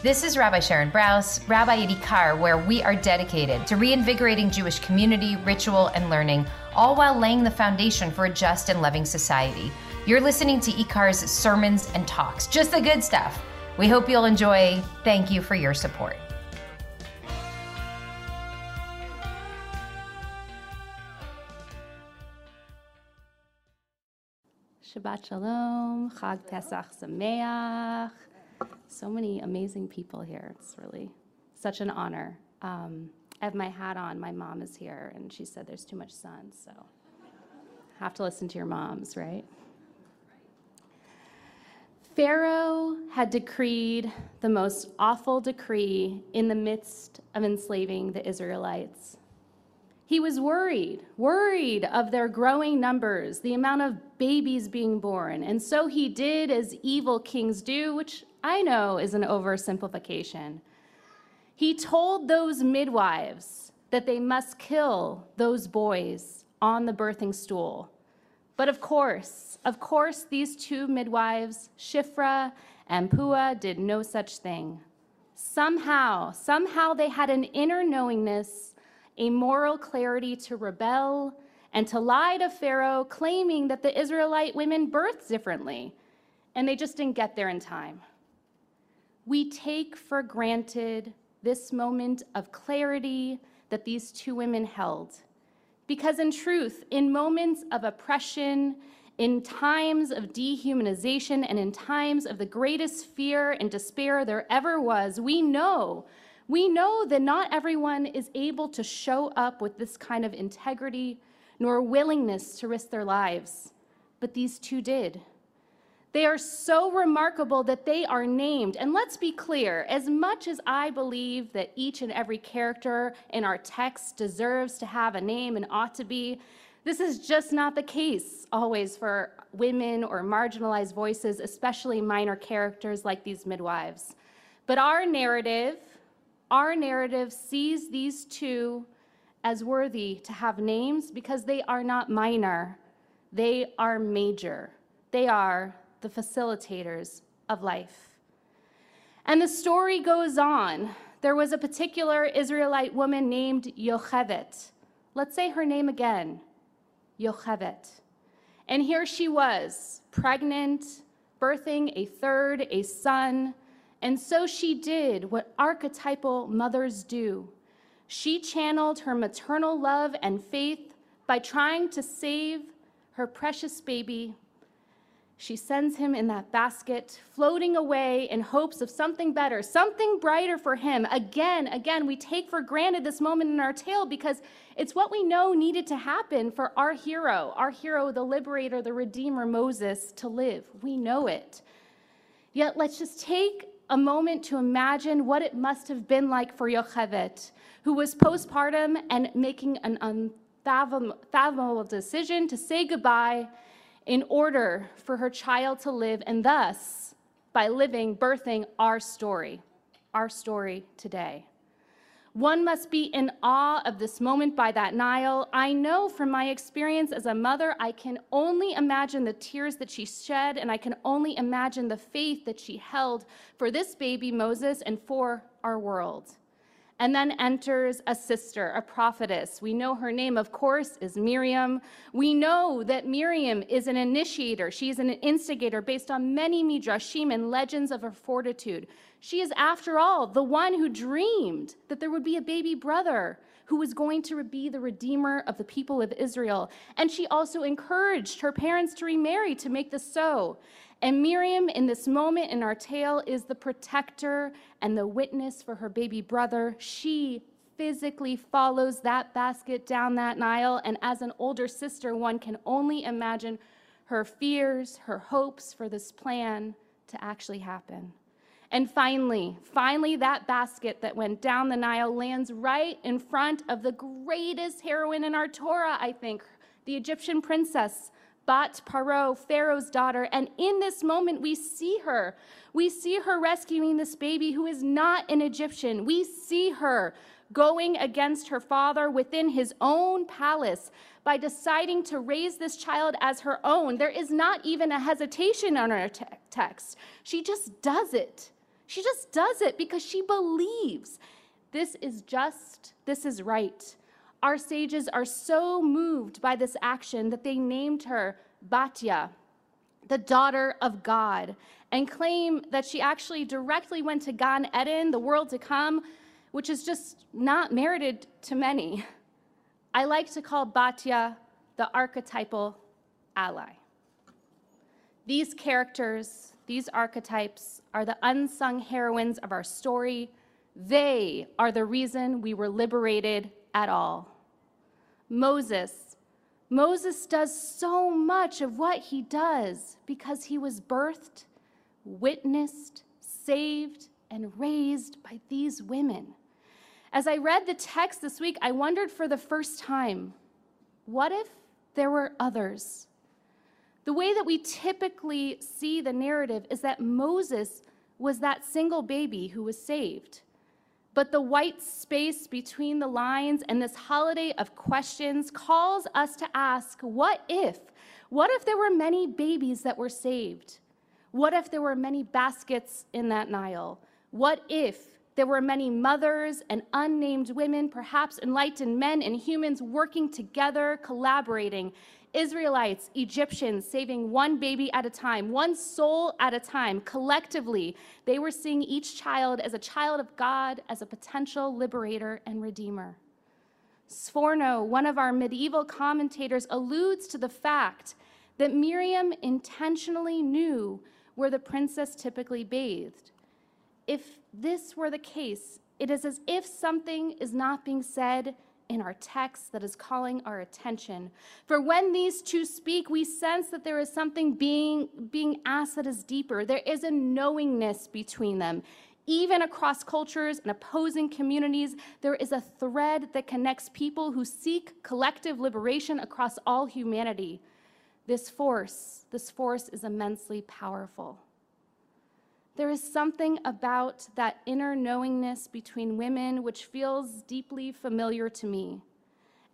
This is Rabbi Sharon Brous, Rabbi at IKAR, where we are dedicated to reinvigorating Jewish community, ritual, and learning, all while laying the foundation for a just and loving society. You're listening to IKAR's sermons and talks, just the good stuff. We hope you'll enjoy. Thank you for your support. Shabbat Shalom, Chag Pesach Sameach. So many amazing people here. It's really such an honor. Um, I have my hat on. My mom is here, and she said there's too much sun, so have to listen to your moms, right? Pharaoh had decreed the most awful decree in the midst of enslaving the Israelites. He was worried, worried of their growing numbers, the amount of babies being born. And so he did as evil kings do, which I know is an oversimplification. He told those midwives that they must kill those boys on the birthing stool. But of course, of course, these two midwives, Shifra and Pua, did no such thing. Somehow, somehow they had an inner knowingness a moral clarity to rebel and to lie to Pharaoh, claiming that the Israelite women birthed differently, and they just didn't get there in time. We take for granted this moment of clarity that these two women held. Because, in truth, in moments of oppression, in times of dehumanization, and in times of the greatest fear and despair there ever was, we know we know that not everyone is able to show up with this kind of integrity nor willingness to risk their lives, but these two did. They are so remarkable that they are named. And let's be clear as much as I believe that each and every character in our text deserves to have a name and ought to be, this is just not the case always for women or marginalized voices, especially minor characters like these midwives. But our narrative, our narrative sees these two as worthy to have names because they are not minor, they are major. They are the facilitators of life. And the story goes on. There was a particular Israelite woman named Yocheved. Let's say her name again Yocheved. And here she was, pregnant, birthing a third, a son. And so she did what archetypal mothers do. She channeled her maternal love and faith by trying to save her precious baby. She sends him in that basket, floating away in hopes of something better, something brighter for him. Again, again, we take for granted this moment in our tale because it's what we know needed to happen for our hero, our hero, the liberator, the redeemer, Moses, to live. We know it. Yet let's just take a moment to imagine what it must have been like for Yocheved, who was postpartum and making an unfathomable decision to say goodbye in order for her child to live, and thus, by living, birthing our story, our story today. One must be in awe of this moment by that Nile. I know from my experience as a mother, I can only imagine the tears that she shed, and I can only imagine the faith that she held for this baby Moses and for our world. And then enters a sister, a prophetess. We know her name, of course, is Miriam. We know that Miriam is an initiator. She is an instigator based on many midrashim and legends of her fortitude. She is, after all, the one who dreamed that there would be a baby brother who was going to be the redeemer of the people of Israel. And she also encouraged her parents to remarry to make this so. And Miriam, in this moment in our tale, is the protector and the witness for her baby brother. She physically follows that basket down that Nile. And as an older sister, one can only imagine her fears, her hopes for this plan to actually happen. And finally, finally, that basket that went down the Nile lands right in front of the greatest heroine in our Torah, I think, the Egyptian princess, Bat Paro, Pharaoh's daughter. And in this moment, we see her. We see her rescuing this baby who is not an Egyptian. We see her going against her father within his own palace by deciding to raise this child as her own. There is not even a hesitation on her te- text. She just does it. She just does it because she believes this is just, this is right. Our sages are so moved by this action that they named her Batya, the daughter of God, and claim that she actually directly went to Gan Eden, the world to come, which is just not merited to many. I like to call Batya the archetypal ally. These characters, these archetypes, are the unsung heroines of our story. They are the reason we were liberated at all. Moses. Moses does so much of what he does because he was birthed, witnessed, saved, and raised by these women. As I read the text this week, I wondered for the first time what if there were others? The way that we typically see the narrative is that Moses was that single baby who was saved. But the white space between the lines and this holiday of questions calls us to ask what if? What if there were many babies that were saved? What if there were many baskets in that Nile? What if there were many mothers and unnamed women, perhaps enlightened men and humans working together, collaborating. Israelites, Egyptians, saving one baby at a time, one soul at a time, collectively. They were seeing each child as a child of God, as a potential liberator and redeemer. Sforno, one of our medieval commentators, alludes to the fact that Miriam intentionally knew where the princess typically bathed if this were the case, it is as if something is not being said in our text that is calling our attention. For when these two speak, we sense that there is something being, being asked that is deeper. There is a knowingness between them. Even across cultures and opposing communities, there is a thread that connects people who seek collective liberation across all humanity. This force, this force is immensely powerful. There is something about that inner knowingness between women which feels deeply familiar to me.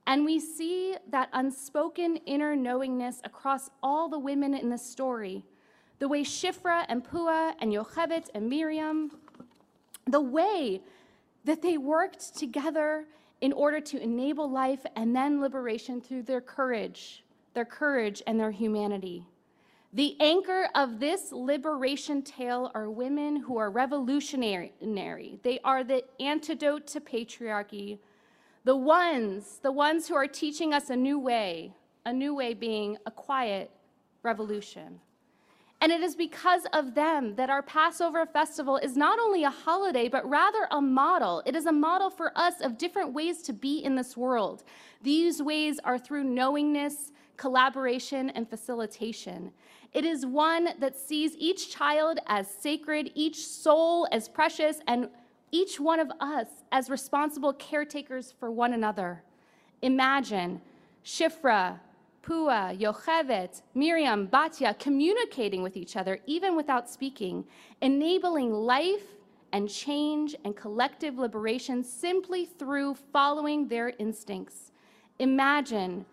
And we see that unspoken inner knowingness across all the women in the story. The way Shifra and Pua and Yocheved and Miriam, the way that they worked together in order to enable life and then liberation through their courage, their courage and their humanity. The anchor of this liberation tale are women who are revolutionary. They are the antidote to patriarchy. The ones, the ones who are teaching us a new way, a new way being a quiet revolution. And it is because of them that our Passover festival is not only a holiday, but rather a model. It is a model for us of different ways to be in this world. These ways are through knowingness, collaboration, and facilitation. It is one that sees each child as sacred, each soul as precious, and each one of us as responsible caretakers for one another. Imagine Shifra, Pua, Yocheved, Miriam, Batya communicating with each other, even without speaking, enabling life and change and collective liberation simply through following their instincts. Imagine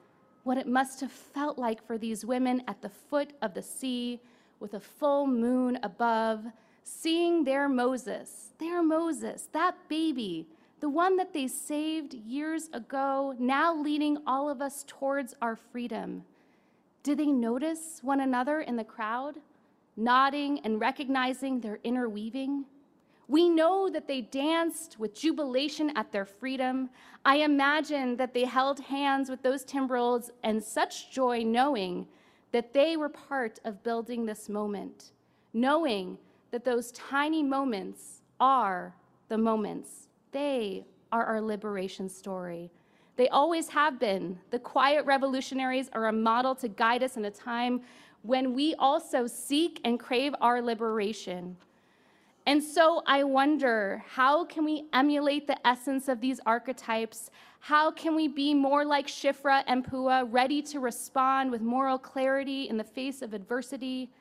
what it must have felt like for these women at the foot of the sea with a full moon above, seeing their Moses, their Moses, that baby, the one that they saved years ago, now leading all of us towards our freedom. Did they notice one another in the crowd, nodding and recognizing their interweaving? We know that they danced with jubilation at their freedom. I imagine that they held hands with those timbrels and such joy knowing that they were part of building this moment, knowing that those tiny moments are the moments. They are our liberation story. They always have been. The quiet revolutionaries are a model to guide us in a time when we also seek and crave our liberation. And so I wonder how can we emulate the essence of these archetypes? How can we be more like Shifra and Pua, ready to respond with moral clarity in the face of adversity?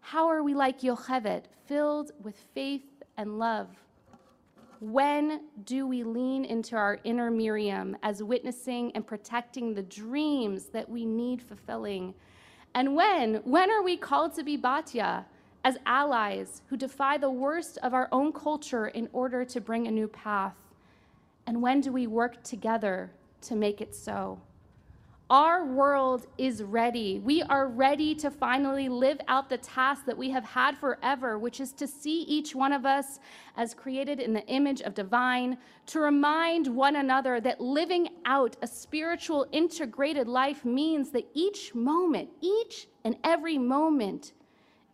How are we like Yocheved, filled with faith and love? When do we lean into our inner Miriam as witnessing and protecting the dreams that we need fulfilling? And when? When are we called to be Batya? As allies who defy the worst of our own culture in order to bring a new path? And when do we work together to make it so? Our world is ready. We are ready to finally live out the task that we have had forever, which is to see each one of us as created in the image of divine, to remind one another that living out a spiritual integrated life means that each moment, each and every moment,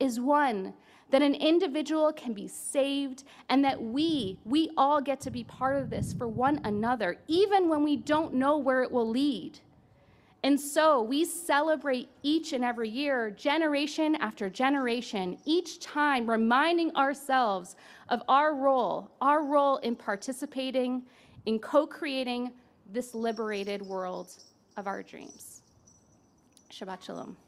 is one that an individual can be saved and that we, we all get to be part of this for one another, even when we don't know where it will lead. And so we celebrate each and every year, generation after generation, each time reminding ourselves of our role, our role in participating, in co creating this liberated world of our dreams. Shabbat Shalom.